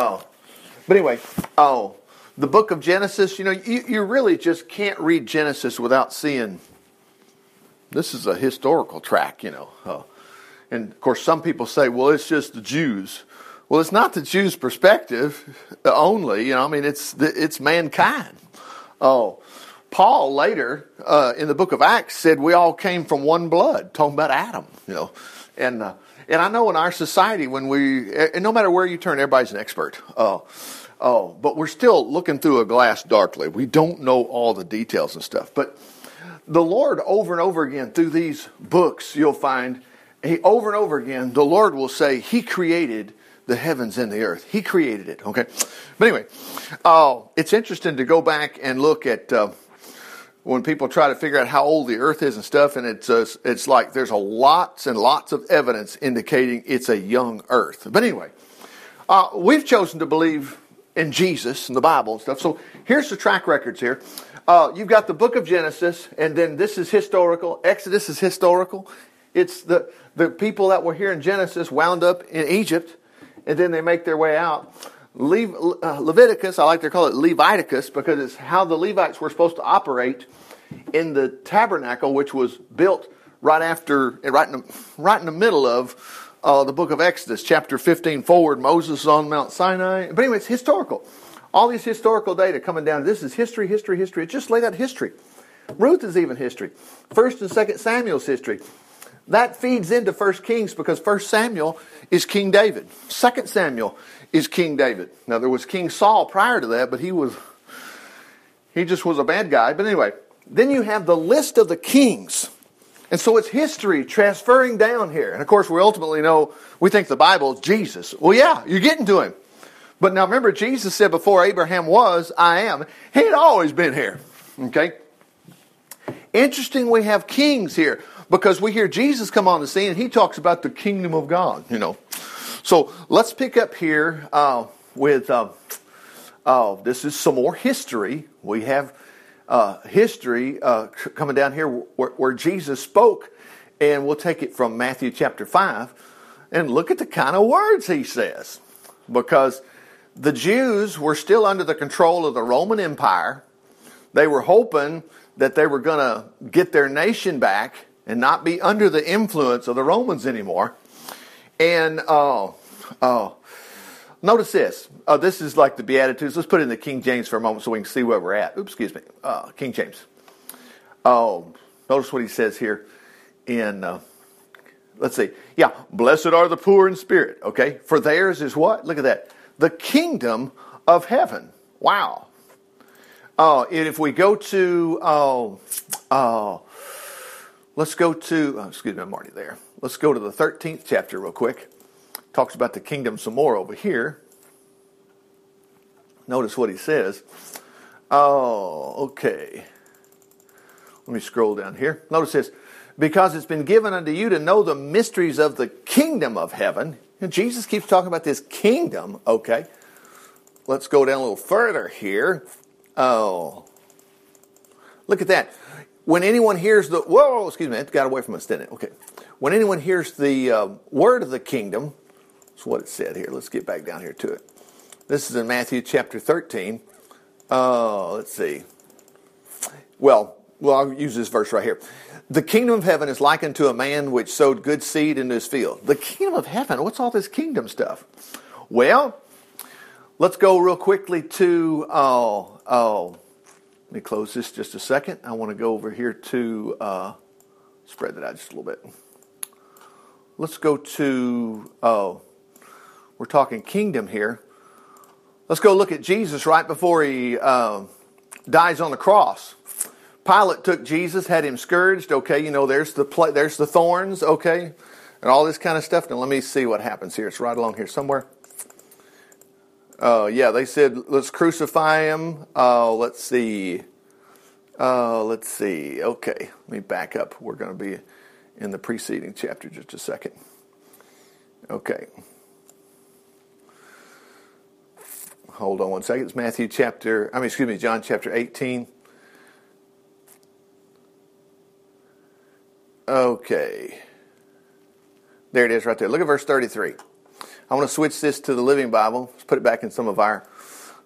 Oh, but anyway, oh, the book of Genesis. You know, you, you really just can't read Genesis without seeing. This is a historical track, you know. Oh. And of course, some people say, well, it's just the Jews. Well, it's not the Jews' perspective only. You know, I mean, it's it's mankind. Oh, Paul later uh, in the book of Acts said we all came from one blood, talking about Adam. You know, and uh, and I know in our society when we, and no matter where you turn, everybody's an expert. Oh, oh, but we're still looking through a glass darkly. We don't know all the details and stuff. But the Lord, over and over again through these books, you'll find, he over and over again, the Lord will say He created the heavens and the earth. He created it. Okay, but anyway, uh, it's interesting to go back and look at. Uh, when people try to figure out how old the earth is and stuff, and it's uh, it's like there's a lots and lots of evidence indicating it's a young earth. But anyway, uh, we've chosen to believe in Jesus and the Bible and stuff. So here's the track records here. Uh, you've got the book of Genesis, and then this is historical. Exodus is historical. It's the the people that were here in Genesis wound up in Egypt, and then they make their way out. Le- uh, Leviticus, I like to call it Leviticus because it's how the Levites were supposed to operate in the tabernacle, which was built right after, right in the, right in the middle of uh, the book of Exodus, chapter 15 forward. Moses on Mount Sinai. But anyway, it's historical. All these historical data coming down. This is history, history, history. It just laid out history. Ruth is even history. First and Second Samuel's history. That feeds into First Kings because First Samuel is King David. Second Samuel is King David. Now there was King Saul prior to that, but he was he just was a bad guy. But anyway, then you have the list of the kings. And so it's history transferring down here. And of course, we ultimately know, we think the Bible is Jesus. Well, yeah, you're getting to him. But now remember, Jesus said before Abraham was, I am. He had always been here. Okay? Interesting, we have kings here because we hear Jesus come on the scene and he talks about the kingdom of God, you know. So let's pick up here uh, with, uh, uh, this is some more history. We have uh, history uh, coming down here where, where, Jesus spoke, and we'll take it from Matthew chapter 5 and look at the kind of words he says. Because the Jews were still under the control of the Roman Empire. They were hoping that they were going to get their nation back and not be under the influence of the Romans anymore. And uh, uh, Notice this. Uh, this is like the Beatitudes. Let's put it in the King James for a moment so we can see where we're at. Oops, excuse me. Uh, King James. Oh, notice what he says here in, uh, let's see. Yeah, blessed are the poor in spirit. Okay, for theirs is what? Look at that. The kingdom of heaven. Wow. Oh, and if we go to, oh, oh, let's go to, oh, excuse me, I'm already there. Let's go to the 13th chapter real quick talks about the kingdom some more over here. Notice what he says. Oh, okay. Let me scroll down here. Notice this. Because it's been given unto you to know the mysteries of the kingdom of heaven. And Jesus keeps talking about this kingdom. Okay. Let's go down a little further here. Oh. Look at that. When anyone hears the, whoa, excuse me, it got away from us, didn't it? Okay. When anyone hears the uh, word of the kingdom, that's what it said here. Let's get back down here to it. This is in Matthew chapter 13. Uh, let's see. Well, well, I'll use this verse right here. The kingdom of heaven is likened to a man which sowed good seed into his field. The kingdom of heaven, what's all this kingdom stuff? Well, let's go real quickly to, oh, oh, let me close this just a second. I want to go over here to, uh, spread that out just a little bit. Let's go to, oh, we're talking kingdom here. Let's go look at Jesus right before he uh, dies on the cross. Pilate took Jesus, had him scourged. Okay, you know there's the pl- there's the thorns. Okay, and all this kind of stuff. Now let me see what happens here. It's right along here somewhere. Uh, yeah, they said let's crucify him. Uh, let's see. Uh, let's see. Okay, let me back up. We're going to be in the preceding chapter just a second. Okay. Hold on one second. It's Matthew chapter, I mean, excuse me, John chapter 18. Okay. There it is right there. Look at verse 33. I want to switch this to the Living Bible. Let's put it back in some of our,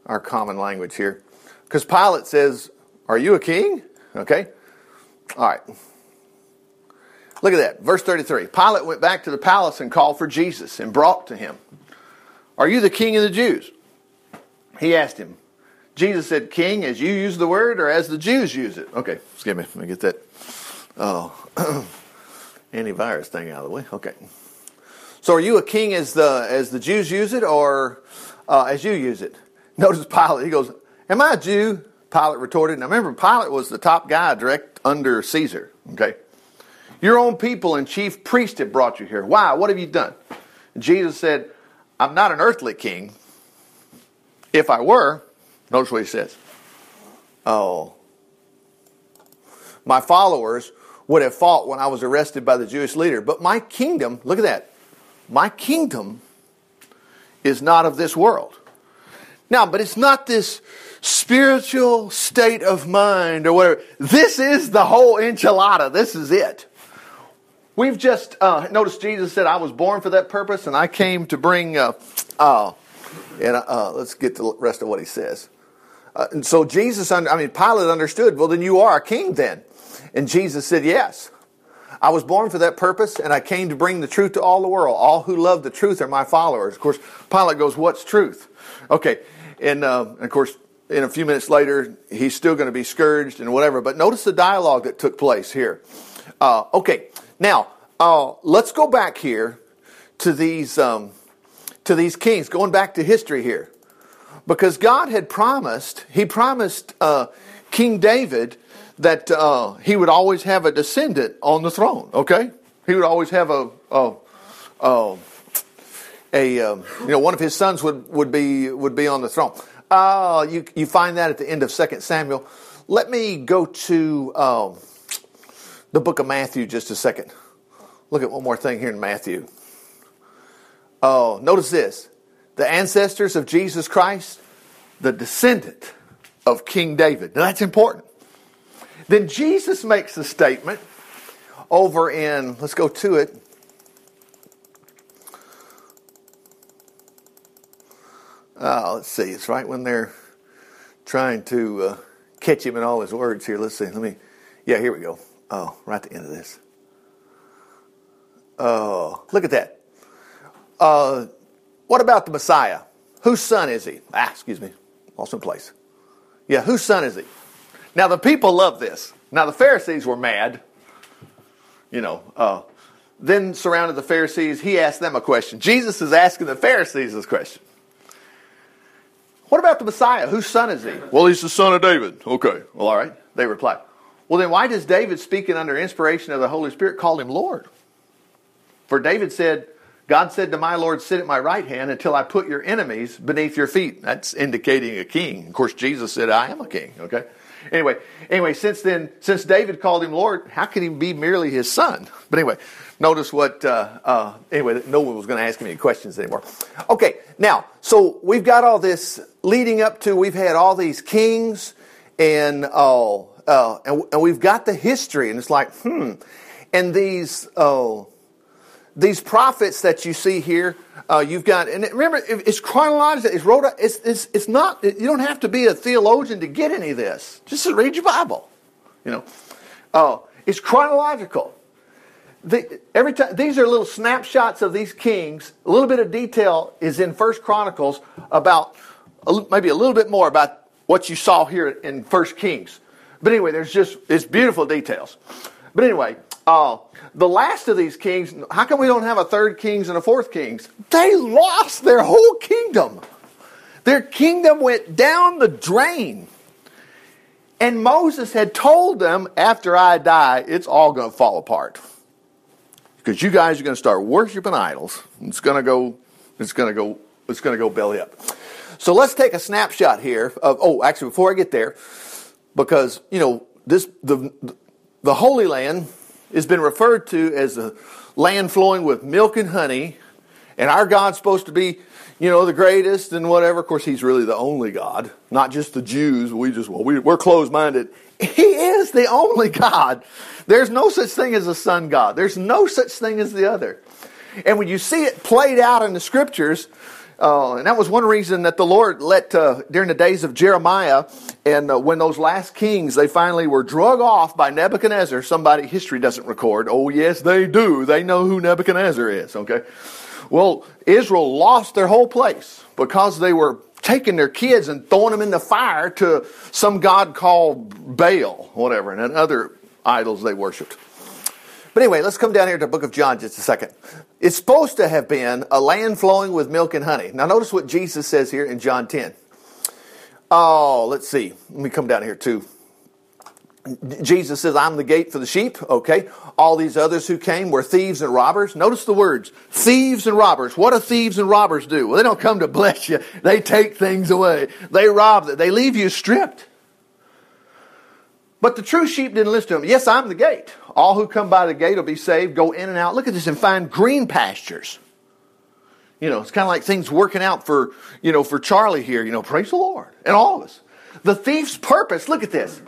our common language here. Because Pilate says, Are you a king? Okay. All right. Look at that. Verse 33. Pilate went back to the palace and called for Jesus and brought to him, Are you the king of the Jews? He asked him. Jesus said, King, as you use the word or as the Jews use it? Okay, excuse me. Let me get that oh, antivirus thing out of the way. Okay. So are you a king as the, as the Jews use it or uh, as you use it? Notice Pilate. He goes, Am I a Jew? Pilate retorted. Now remember, Pilate was the top guy direct under Caesar. Okay. Your own people and chief priest have brought you here. Why? What have you done? Jesus said, I'm not an earthly king. If I were, notice what he says. Oh, my followers would have fought when I was arrested by the Jewish leader. But my kingdom, look at that, my kingdom is not of this world. Now, but it's not this spiritual state of mind or whatever. This is the whole enchilada. This is it. We've just uh, noticed Jesus said, I was born for that purpose and I came to bring, uh, uh, and uh, let's get the rest of what he says. Uh, and so Jesus, I mean, Pilate understood, well, then you are a king then. And Jesus said, yes. I was born for that purpose and I came to bring the truth to all the world. All who love the truth are my followers. Of course, Pilate goes, what's truth? Okay. And, uh, and of course, in a few minutes later, he's still going to be scourged and whatever. But notice the dialogue that took place here. okay. Now, uh, let's go back here to these um, to these kings. Going back to history here, because God had promised, He promised uh, King David that uh, he would always have a descendant on the throne. Okay, he would always have a a, a, a um, you know one of his sons would, would be would be on the throne. Uh, you you find that at the end of Second Samuel. Let me go to. Um, the book of Matthew just a second. Look at one more thing here in Matthew. Oh, notice this. The ancestors of Jesus Christ, the descendant of King David. Now that's important. Then Jesus makes a statement over in, let's go to it. Oh, let's see. It's right when they're trying to uh, catch him in all his words here. Let's see. Let me. Yeah, here we go. Oh, right at the end of this. Oh, look at that. Uh, what about the Messiah? Whose son is he? Ah, excuse me, lost place. Yeah, whose son is he? Now the people love this. Now the Pharisees were mad. You know, uh, then surrounded the Pharisees. He asked them a question. Jesus is asking the Pharisees this question. What about the Messiah? Whose son is he? Well, he's the son of David. Okay. Well, all right. They replied. Well, then why does David, speaking under inspiration of the Holy Spirit, call him Lord? For David said, God said to my Lord, Sit at my right hand until I put your enemies beneath your feet. That's indicating a king. Of course, Jesus said, I am a king. Okay? Anyway, anyway, since then, since David called him Lord, how can he be merely his son? But anyway, notice what, uh, uh, anyway, no one was going to ask me any questions anymore. Okay, now, so we've got all this leading up to, we've had all these kings and, uh, and, and, we've got the history, and it's like, hmm. And these uh, these prophets that you see here, uh, you've got, and remember, it's chronological. It's wrote. It's, it's it's not. You don't have to be a theologian to get any of this. Just to read your Bible. You know, oh, it's chronological. The, every time these are little snapshots of these kings. A little bit of detail is in First Chronicles about maybe a little bit more about what you saw here in First Kings. But anyway, there's just, it's beautiful details. But anyway, uh, the last of these kings, how come we don't have a third kings and a fourth kings? They lost their whole kingdom. Their kingdom went down the drain. And Moses had told them, after I die, it's all going to fall apart. Because you guys are going to start worshiping idols. It's going to go, it's going to go, it's going to go belly up. So let's take a snapshot here of, oh, actually, before I get there, because you know this the the Holy Land has been referred to as a land flowing with milk and honey, and our God's supposed to be, you know, the greatest and whatever. Of course, He's really the only God, not just the Jews. We just well, we, we're closed minded. He is the only God. There's no such thing as a sun God. There's no such thing as the other. And when you see it played out in the scriptures, uh, and that was one reason that the Lord let, uh, during the days of Jeremiah, and uh, when those last kings, they finally were drug off by Nebuchadnezzar. Somebody, history doesn't record. Oh, yes, they do. They know who Nebuchadnezzar is, okay? Well, Israel lost their whole place because they were taking their kids and throwing them in the fire to some god called Baal, whatever, and other idols they worshiped. But anyway, let's come down here to the book of John just a second. It's supposed to have been a land flowing with milk and honey. Now, notice what Jesus says here in John 10. Oh, let's see. Let me come down here too. Jesus says, I'm the gate for the sheep. Okay. All these others who came were thieves and robbers. Notice the words thieves and robbers. What do thieves and robbers do? Well, they don't come to bless you, they take things away. They rob, they leave you stripped. But the true sheep didn't listen to him. Yes, I'm the gate. All who come by the gate will be saved, go in and out. Look at this and find green pastures. You know, it's kind of like things working out for, you know, for Charlie here. You know, praise the Lord. And all of us. The thief's purpose, look at this,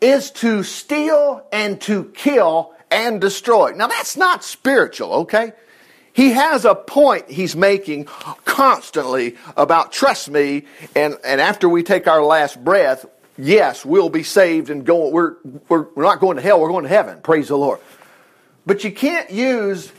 is to steal and to kill and destroy. Now that's not spiritual, okay? He has a point he's making constantly about trust me, and, and after we take our last breath, yes, we'll be saved and go, we're, we're, we're not going to hell, we're going to heaven. Praise the Lord. But you can't use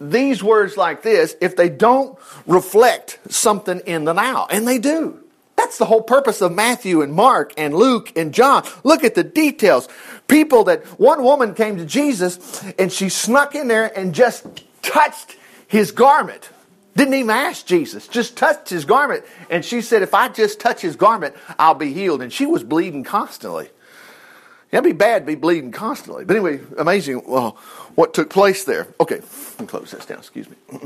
these words like this if they don't reflect something in the now. And they do. That's the whole purpose of Matthew and Mark and Luke and John. Look at the details. People that one woman came to Jesus and she snuck in there and just touched his garment. Didn't even ask Jesus, just touched his garment. And she said, If I just touch his garment, I'll be healed. And she was bleeding constantly. It'd be bad to be bleeding constantly. But anyway, amazing well, what took place there. Okay, let me close this down. Excuse me.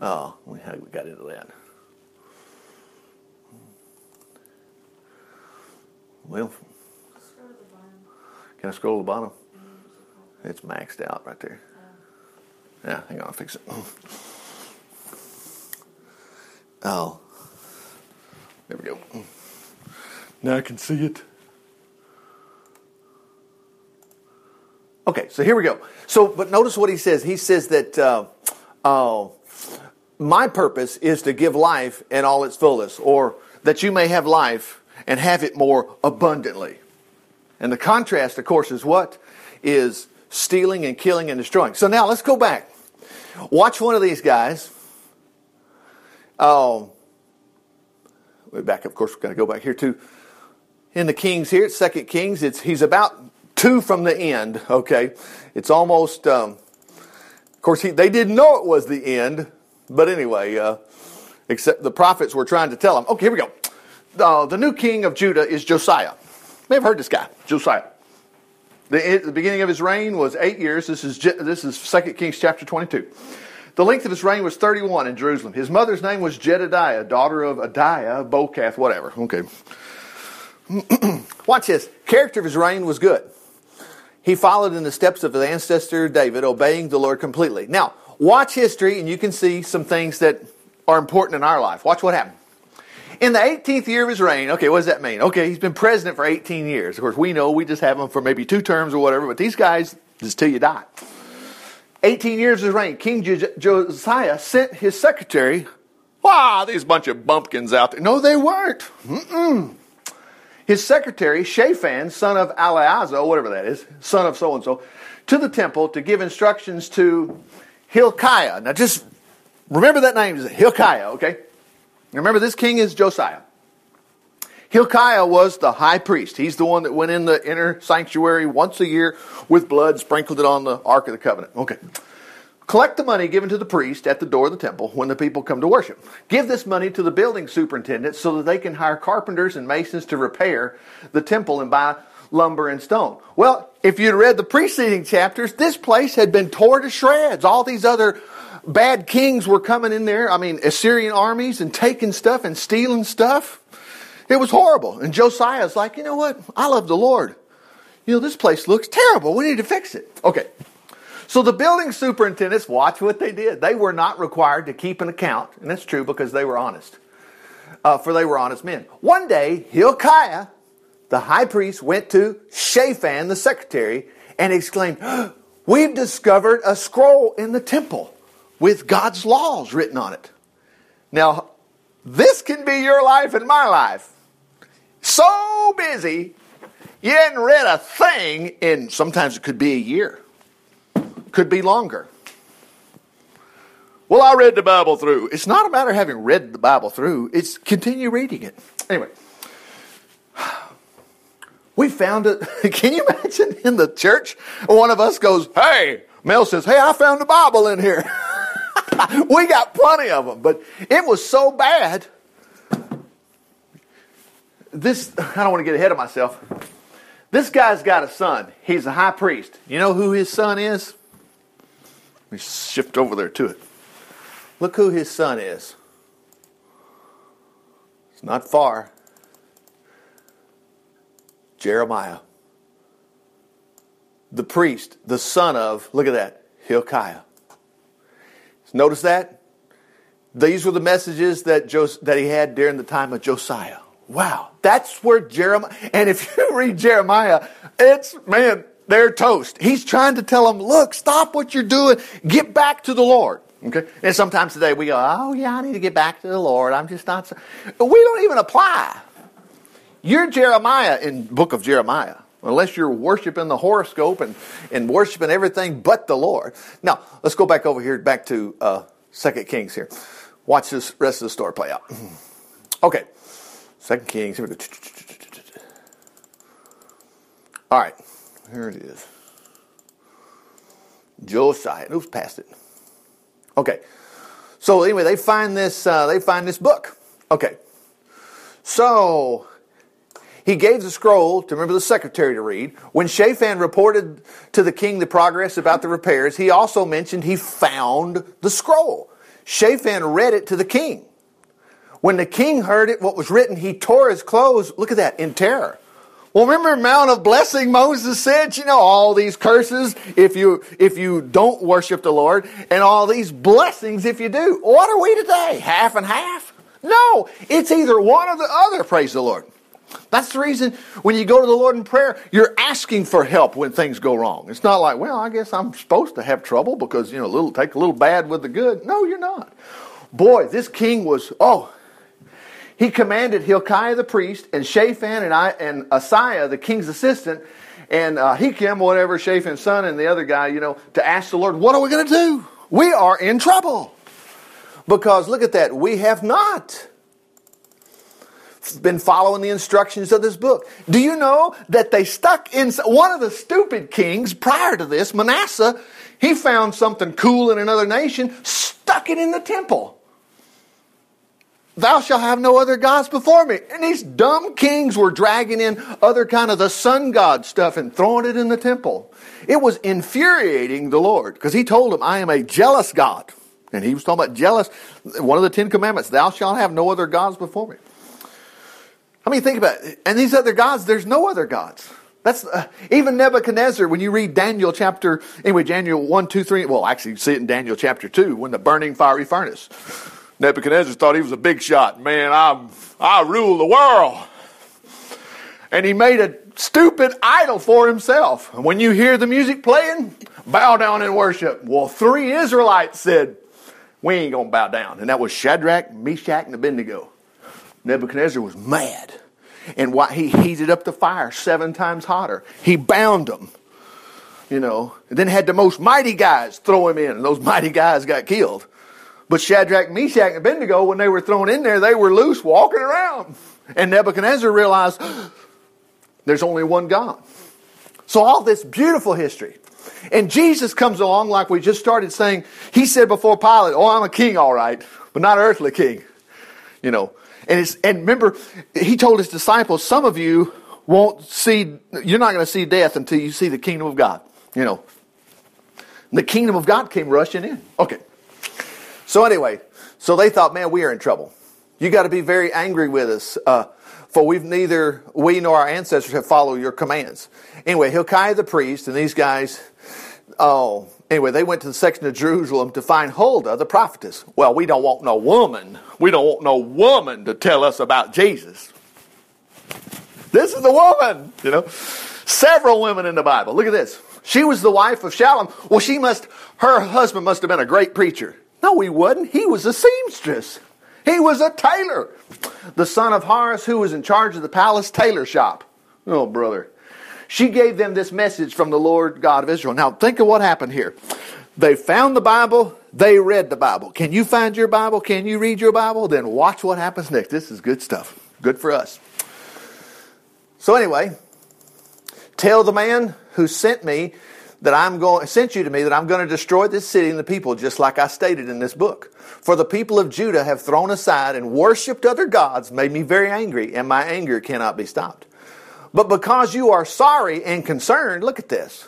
oh, we got into that. Well, can I scroll to the bottom? It's maxed out right there. Yeah, hang on, I'll fix it. Oh, there we go. Now I can see it. Okay, so here we go. So, but notice what he says. He says that uh, uh, my purpose is to give life in all its fullness, or that you may have life and have it more abundantly. And the contrast, of course, is what? Is stealing and killing and destroying. So now let's go back. Watch one of these guys Oh, way back, of course, we've got to go back here too. In the Kings here, it's Second Kings. It's he's about two from the end. Okay, it's almost. Um, of course, he, they didn't know it was the end, but anyway, uh, except the prophets were trying to tell him. Okay, here we go. Uh, the new king of Judah is Josiah. You may have heard this guy, Josiah. The, the beginning of his reign was eight years. This is this is Second Kings chapter twenty-two. The length of his reign was 31 in Jerusalem. His mother's name was Jedidiah, daughter of Adiah, Bokath, whatever. Okay. Watch this. Character of his reign was good. He followed in the steps of his ancestor David, obeying the Lord completely. Now, watch history and you can see some things that are important in our life. Watch what happened. In the 18th year of his reign, okay, what does that mean? Okay, he's been president for 18 years. Of course, we know we just have him for maybe two terms or whatever, but these guys, just till you die. 18 years of reign, King Josiah sent his secretary, wow, these bunch of bumpkins out there. No, they weren't. Mm-mm. His secretary, Shaphan, son of Aliazo, whatever that is, son of so and so, to the temple to give instructions to Hilkiah. Now just remember that name, is Hilkiah, okay? Remember this king is Josiah. Hilkiah was the high priest. He's the one that went in the inner sanctuary once a year with blood, sprinkled it on the Ark of the Covenant. Okay. Collect the money given to the priest at the door of the temple when the people come to worship. Give this money to the building superintendent so that they can hire carpenters and masons to repair the temple and buy lumber and stone. Well, if you'd read the preceding chapters, this place had been torn to shreds. All these other bad kings were coming in there. I mean, Assyrian armies and taking stuff and stealing stuff. It was horrible. And Josiah's like, you know what? I love the Lord. You know, this place looks terrible. We need to fix it. Okay. So the building superintendents, watch what they did. They were not required to keep an account. And that's true because they were honest. Uh, for they were honest men. One day, Hilkiah, the high priest, went to Shaphan, the secretary, and exclaimed, we've discovered a scroll in the temple with God's laws written on it. Now, this can be your life and my life. So busy, you hadn't read a thing in sometimes it could be a year, could be longer. Well, I read the Bible through. It's not a matter of having read the Bible through, it's continue reading it. Anyway, we found it. Can you imagine in the church? One of us goes, Hey, Mel says, Hey, I found the Bible in here. we got plenty of them, but it was so bad. This, I don't want to get ahead of myself. This guy's got a son. He's a high priest. You know who his son is? Let me shift over there to it. Look who his son is. It's not far. Jeremiah. The priest, the son of, look at that, Hilkiah. Notice that? These were the messages that, Jos- that he had during the time of Josiah. Wow, that's where Jeremiah, and if you read Jeremiah, it's, man, they're toast. He's trying to tell them, look, stop what you're doing, get back to the Lord. Okay? And sometimes today we go, oh, yeah, I need to get back to the Lord. I'm just not. So. We don't even apply. You're Jeremiah in book of Jeremiah unless you're worshiping the horoscope and, and worshiping everything but the Lord. Now, let's go back over here, back to uh, 2 Kings here. Watch this rest of the story play out. Okay, 2 Kings. Here we go. All right, here it is. Josiah. Oops, past it. Okay, so anyway, they find this. Uh, they find this book. Okay, so he gave the scroll to remember the secretary to read. When Shaphan reported to the king the progress about the repairs, he also mentioned he found the scroll. Shaphan read it to the king. When the king heard it, what was written, he tore his clothes, look at that, in terror. Well, remember Mount of Blessing, Moses said, you know, all these curses if you, if you don't worship the Lord, and all these blessings if you do. What are we today? Half and half? No, it's either one or the other, praise the Lord. That's the reason when you go to the Lord in prayer, you're asking for help when things go wrong. It's not like, well, I guess I'm supposed to have trouble because, you know, little take a little bad with the good. No, you're not. Boy, this king was, oh, he commanded Hilkiah the priest and Shaphan and, I, and Asaiah, the king's assistant, and uh, Hikim, whatever, Shaphan's son, and the other guy, you know, to ask the Lord, what are we going to do? We are in trouble. Because look at that, we have not been following the instructions of this book. Do you know that they stuck in one of the stupid kings prior to this, Manasseh, he found something cool in another nation, stuck it in the temple. Thou shalt have no other gods before me. And these dumb kings were dragging in other kind of the sun god stuff and throwing it in the temple. It was infuriating the Lord because he told them, I am a jealous God. And he was talking about jealous. One of the Ten Commandments, thou shalt have no other gods before me. I mean, think about it. And these other gods, there's no other gods. That's uh, even Nebuchadnezzar. When you read Daniel chapter, anyway, Daniel one, two, three. Well, actually, you see it in Daniel chapter two when the burning fiery furnace. Nebuchadnezzar thought he was a big shot. Man, I I rule the world, and he made a stupid idol for himself. And when you hear the music playing, bow down and worship. Well, three Israelites said, "We ain't gonna bow down," and that was Shadrach, Meshach, and Abednego. Nebuchadnezzar was mad. And why he heated up the fire seven times hotter. He bound them. You know, and then had the most mighty guys throw him in, and those mighty guys got killed. But Shadrach, Meshach, and Abednego, when they were thrown in there, they were loose walking around. And Nebuchadnezzar realized there's only one God. So all this beautiful history. And Jesus comes along like we just started saying. He said before Pilate, Oh, I'm a king, all right, but not an earthly king. You know, and, it's, and remember, he told his disciples, some of you won't see, you're not going to see death until you see the kingdom of God. You know, the kingdom of God came rushing in. Okay. So anyway, so they thought, man, we are in trouble. You got to be very angry with us, uh, for we've neither we nor our ancestors have followed your commands. Anyway, Hilkiah the priest and these guys, oh, Anyway, they went to the section of Jerusalem to find Huldah, the prophetess. Well, we don't want no woman. We don't want no woman to tell us about Jesus. This is the woman, you know. Several women in the Bible. Look at this. She was the wife of Shallum. Well, she must, her husband must have been a great preacher. No, he wasn't. He was a seamstress. He was a tailor. The son of Harus, who was in charge of the palace tailor shop. Oh, brother. She gave them this message from the Lord God of Israel. Now, think of what happened here. They found the Bible, they read the Bible. Can you find your Bible? Can you read your Bible? Then watch what happens next. This is good stuff. Good for us. So, anyway, tell the man who sent me that I'm going sent you to me that I'm going to destroy this city and the people just like I stated in this book. For the people of Judah have thrown aside and worshipped other gods, made me very angry, and my anger cannot be stopped. But because you are sorry and concerned, look at this.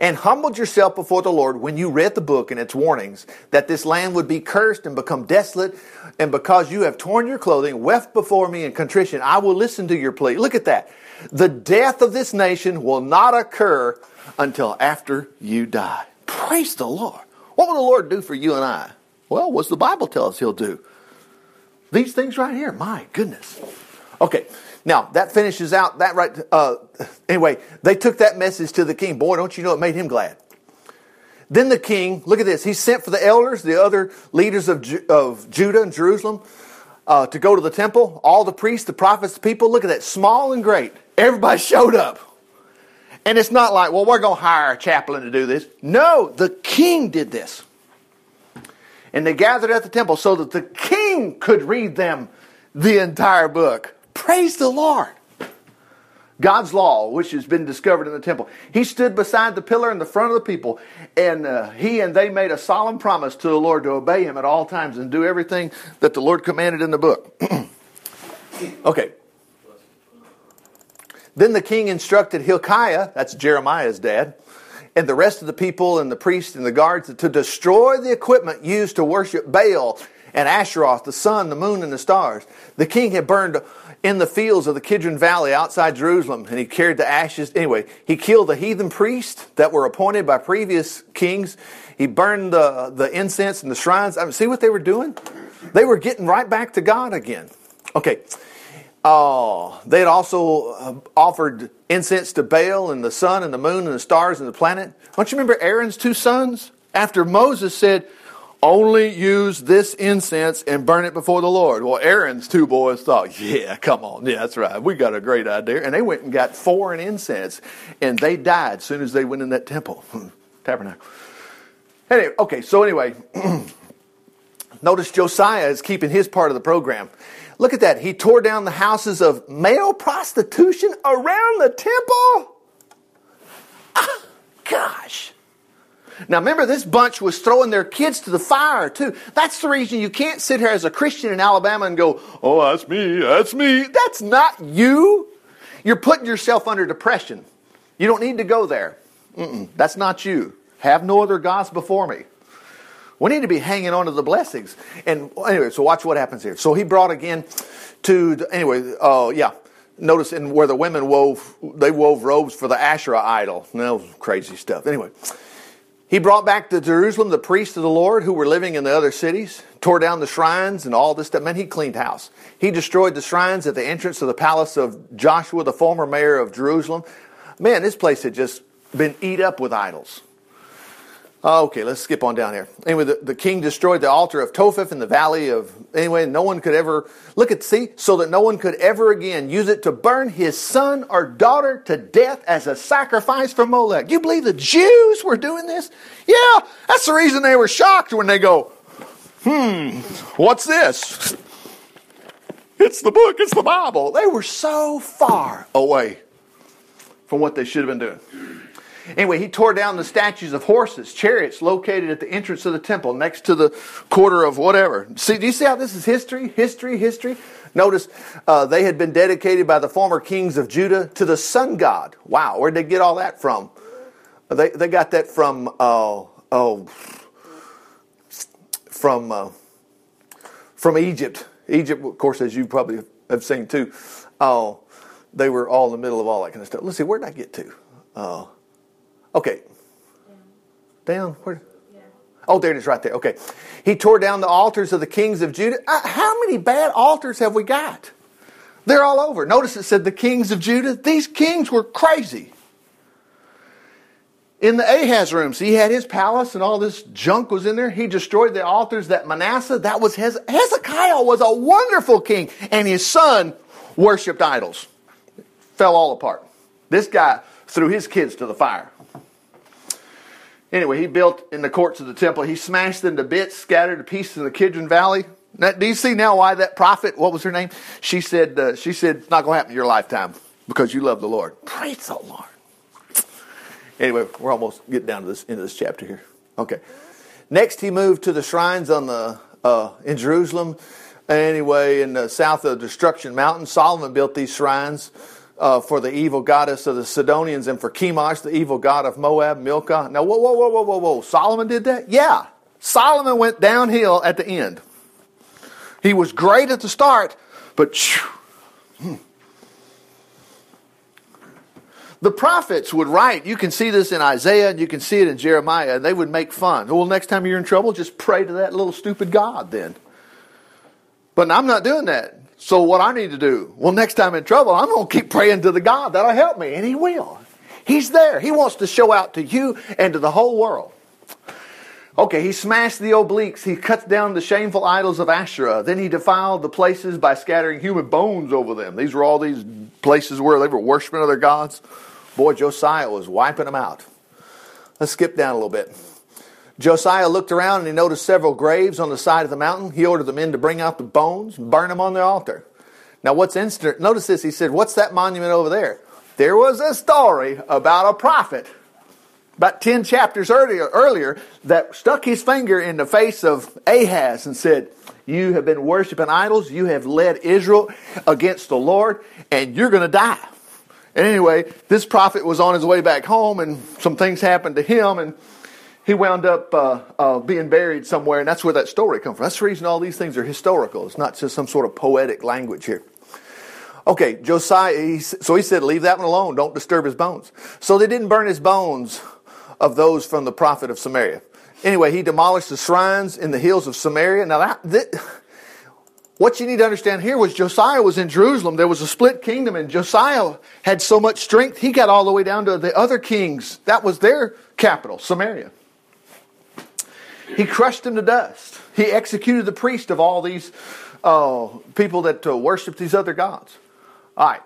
And humbled yourself before the Lord when you read the book and its warnings that this land would be cursed and become desolate, and because you have torn your clothing, wept before me in contrition, I will listen to your plea. Look at that. The death of this nation will not occur until after you die. Praise the Lord. What will the Lord do for you and I? Well, what's the Bible tell us He'll do? These things right here. My goodness. Okay, now that finishes out that right. Uh, anyway, they took that message to the king. Boy, don't you know it made him glad. Then the king, look at this. He sent for the elders, the other leaders of, Ju- of Judah and Jerusalem, uh, to go to the temple. All the priests, the prophets, the people. Look at that, small and great. Everybody showed up. And it's not like, well, we're going to hire a chaplain to do this. No, the king did this. And they gathered at the temple so that the king could read them the entire book. Praise the Lord. God's law, which has been discovered in the temple. He stood beside the pillar in the front of the people, and uh, he and they made a solemn promise to the Lord to obey him at all times and do everything that the Lord commanded in the book. okay, then the king instructed Hilkiah, that's Jeremiah's dad, and the rest of the people and the priests and the guards to destroy the equipment used to worship Baal and Asheroth, the sun, the moon, and the stars. The king had burned in the fields of the Kidron Valley outside Jerusalem, and he carried the ashes. Anyway, he killed the heathen priests that were appointed by previous kings. He burned the, the incense and the shrines. I mean, see what they were doing? They were getting right back to God again. Okay, Oh, they had also uh, offered incense to Baal and the sun and the moon and the stars and the planet. Don't you remember Aaron's two sons? After Moses said, only use this incense and burn it before the Lord. Well, Aaron's two boys thought, yeah, come on. Yeah, that's right. We got a great idea. And they went and got foreign incense and they died as soon as they went in that temple, tabernacle. Anyway, okay, so anyway, notice Josiah is keeping his part of the program. Look at that. He tore down the houses of male prostitution around the temple. Ah, gosh. Now remember, this bunch was throwing their kids to the fire too. That's the reason you can't sit here as a Christian in Alabama and go, oh, that's me, that's me. That's not you. You're putting yourself under depression. You don't need to go there. Mm-mm, that's not you. Have no other gods before me. We need to be hanging on to the blessings. And anyway, so watch what happens here. So he brought again to, the, anyway, oh, uh, yeah. Notice in where the women wove, they wove robes for the Asherah idol. Was crazy stuff. Anyway, he brought back to Jerusalem the priests of the Lord who were living in the other cities, tore down the shrines and all this stuff. Man, he cleaned house. He destroyed the shrines at the entrance of the palace of Joshua, the former mayor of Jerusalem. Man, this place had just been eat up with idols. Oh, okay, let's skip on down here. Anyway, the, the, king destroyed the altar of Topheth in the valley of, anyway, no one could ever, look at, see, so that no one could ever again use it to burn his son or daughter to death as a sacrifice for Molech. You believe the Jews were doing this? Yeah, that's the reason they were shocked when they go, hmm, what's this? It's the book, it's the Bible. They were so far away from what they should have been doing. Anyway, he tore down the statues of horses, chariots located at the entrance of the temple next to the quarter of whatever. See, do you see how this is history, history, history? Notice uh, they had been dedicated by the former kings of Judah to the sun god. Wow, where'd they get all that from? They, they got that from, uh, oh, from, uh, from Egypt. Egypt, of course, as you probably have seen too. Oh, they were all in the middle of all that kind of stuff. Let's see, where did I get to? Okay. Down. Where? Oh, there it is right there. Okay. He tore down the altars of the kings of Judah. Uh, how many bad altars have we got? They're all over. Notice it said the kings of Judah. These kings were crazy. in the Ahaz rooms. He had his palace and all this junk was in there. He destroyed the altars that Manasseh, that was his. Hezekiah was a wonderful king, and his son worshiped idols. Fell all apart. This guy threw his kids to the fire. Anyway, he built in the courts of the temple. He smashed them to bits, scattered to pieces in the Kidron Valley. Now, do you see now why that prophet? What was her name? She said. Uh, she said it's not going to happen in your lifetime because you love the Lord. Praise the Lord. Anyway, we're almost getting down to this end of this chapter here. Okay. Next, he moved to the shrines on the uh, in Jerusalem. Anyway, in the south of Destruction Mountain, Solomon built these shrines uh, for the evil goddess of the Sidonians and for Chemosh, the evil god of Moab, Milcah. Now, whoa, whoa, whoa, whoa, whoa, whoa! Solomon did that? Yeah, Solomon went downhill at the end. He was great at the start, but. Hmm. The prophets would write, you can see this in Isaiah and you can see it in Jeremiah, and they would make fun. Well, next time you're in trouble, just pray to that little stupid God then. But I'm not doing that. So what I need to do? Well, next time in trouble, I'm going to keep praying to the God that'll help me, and He will. He's there. He wants to show out to you and to the whole world. Okay, he smashed the obelisks. He cuts down the shameful idols of Asherah. Then he defiled the places by scattering human bones over them. These were all these places where they were worshiping other gods. Boy, Josiah was wiping them out. Let's skip down a little bit. Josiah looked around and he noticed several graves on the side of the mountain. He ordered the men to bring out the bones and burn them on the altar. Now, what's instant? Notice this. He said, What's that monument over there? There was a story about a prophet about 10 chapters earlier, earlier that stuck his finger in the face of Ahaz and said, You have been worshiping idols. You have led Israel against the Lord, and you're going to die. And anyway, this prophet was on his way back home, and some things happened to him, and he wound up uh, uh, being buried somewhere, and that's where that story comes from. That's the reason all these things are historical. It's not just some sort of poetic language here. Okay, Josiah, he, so he said, leave that one alone. Don't disturb his bones. So they didn't burn his bones of those from the prophet of Samaria. Anyway, he demolished the shrines in the hills of Samaria. Now, that, that what you need to understand here was Josiah was in Jerusalem. There was a split kingdom, and Josiah had so much strength, he got all the way down to the other kings. That was their capital, Samaria. He crushed them to dust. He executed the priest of all these uh, people that uh, worshiped these other gods. All right.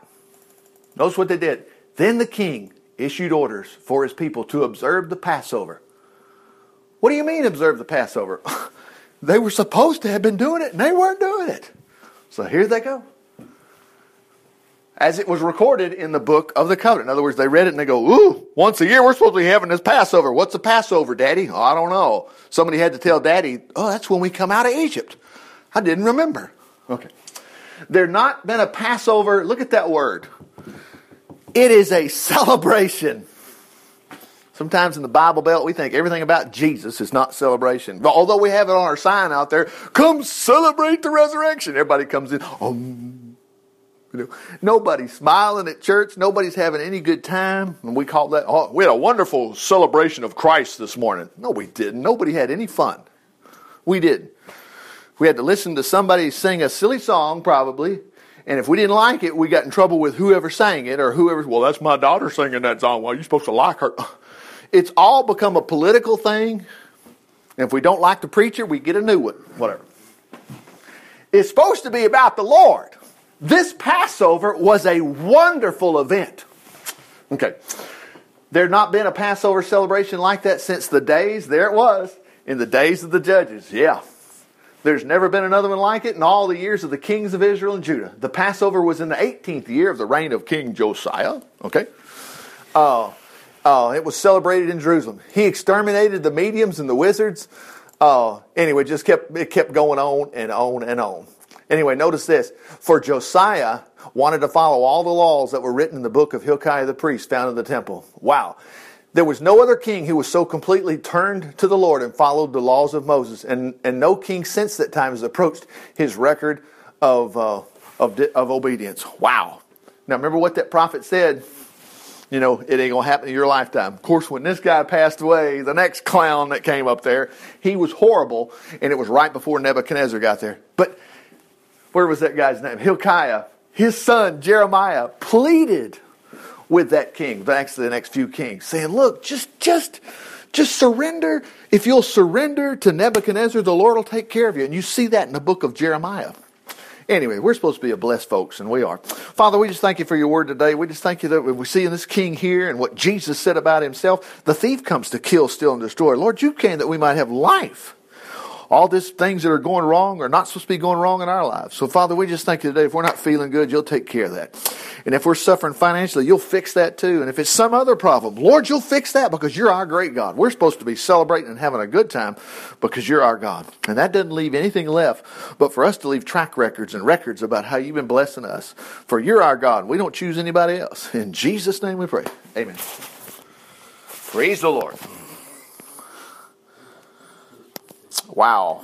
Notice what they did. Then the king issued orders for his people to observe the Passover. What do you mean, observe the Passover? They were supposed to have been doing it, and they weren't doing it. So here they go. As it was recorded in the book of the covenant. In other words, they read it and they go, Ooh, once a year we're supposed to be having this Passover. What's the Passover, Daddy? Oh, I don't know. Somebody had to tell Daddy, Oh, that's when we come out of Egypt. I didn't remember. Okay. There not been a Passover. Look at that word. It is a celebration. Sometimes in the Bible Belt, we think everything about Jesus is not celebration. But although we have it on our sign out there, come celebrate the resurrection. Everybody comes in. Know, nobody's smiling at church. Nobody's having any good time. And we call that, oh, we had a wonderful celebration of Christ this morning. No, we didn't. Nobody had any fun. We didn't. We had to listen to somebody sing a silly song, probably. And if we didn't like it, we got in trouble with whoever sang it or whoever, well, that's my daughter singing that song. Well, you're supposed to like her. It's all become a political thing. And if we don't like the preacher, we get a new one, whatever. It's supposed to be about the Lord. This Passover was a wonderful event. Okay. There had not been a Passover celebration like that since the days, there it was, in the days of the judges. Yeah. There's never been another one like it in all the years of the kings of Israel and Judah. The Passover was in the 18th year of the reign of King Josiah. Okay. Uh, uh, it was celebrated in Jerusalem. He exterminated the mediums and the wizards. Uh, anyway, just kept it kept going on and on and on. Anyway, notice this: for Josiah wanted to follow all the laws that were written in the book of Hilkiah the priest, found in the temple. Wow. There was no other king who was so completely turned to the Lord and followed the laws of Moses, and, and no king since that time has approached his record of, uh, of, of obedience. Wow. Now, remember what that prophet said you know, it ain't going to happen in your lifetime. Of course, when this guy passed away, the next clown that came up there, he was horrible, and it was right before Nebuchadnezzar got there. But where was that guy's name? Hilkiah. His son, Jeremiah, pleaded with that king, actually the next few kings, saying, Look, just, just, just surrender. If you'll surrender to Nebuchadnezzar, the Lord will take care of you. And you see that in the book of Jeremiah. Anyway, we're supposed to be a blessed folks, and we are. Father, we just thank you for your word today. We just thank you that we see in this king here and what Jesus said about himself, the thief comes to kill, steal, and destroy. Lord, you came that we might have life all these things that are going wrong are not supposed to be going wrong in our lives. So, Father, we just thank you today. If we're not feeling good, you'll take care of that. And if we're suffering financially, you'll fix that too. And if it's some other problem, Lord, you'll fix that because you're our great God. We're supposed to be celebrating and having a good time because you're our God. And that doesn't leave anything left but for us to leave track records and records about how you've been blessing us. For you're our God. We don't choose anybody else. In Jesus' name we pray. Amen. Praise the Lord. Wow.